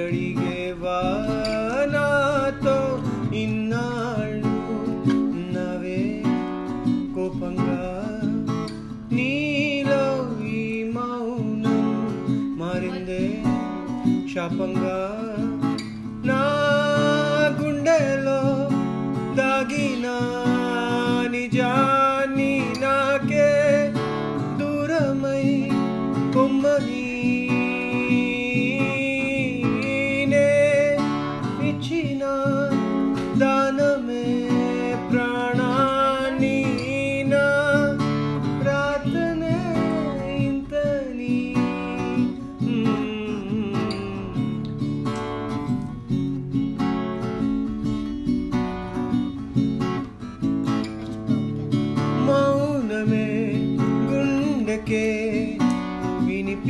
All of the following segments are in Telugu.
ಮಾತಡಿಗೆವಾ నాతో ఇన్నాళ్ళు నవే కోపంగా నీలో ఈ మౌనం మారిందే శాపంగా నా గుండెలో దాగిన నిజా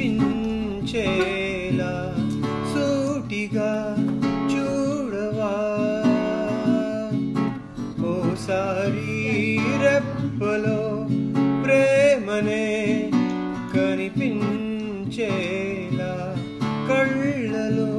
వినిపించేలా సూటిగా చూడవా? ఓసారి రెప్పలో ప్రేమనే కనిపించేలా కళ్ళలో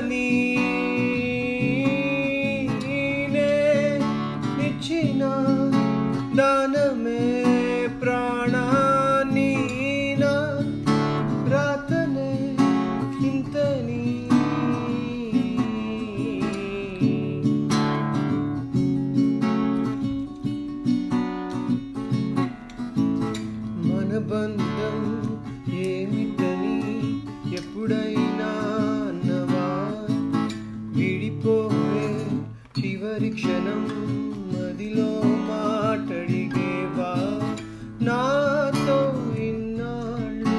నీనే నే ఇచ్చిన దానమే ప్రాణాన్ని నా రాతనే ఇంతని. మన బంధం ఏమిటని ఎప్పుడైనా కోరే చివరి క్షణం మదిలో మాటడిగేవా నాతో ఇన్నాళ్ళు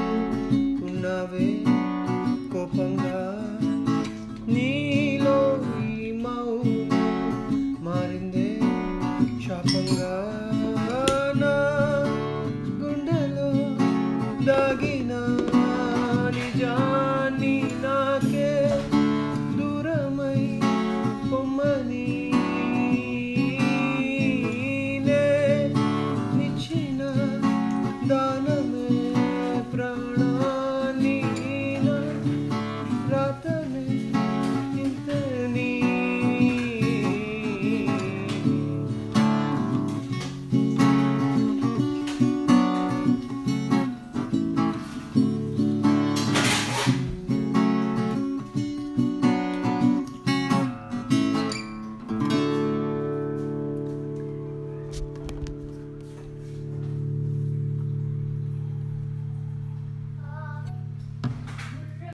ఉన్నావే కోపంగా. నీలో ఈ మౌ మారిందే శాపంగా. నా గుండెలో దాగి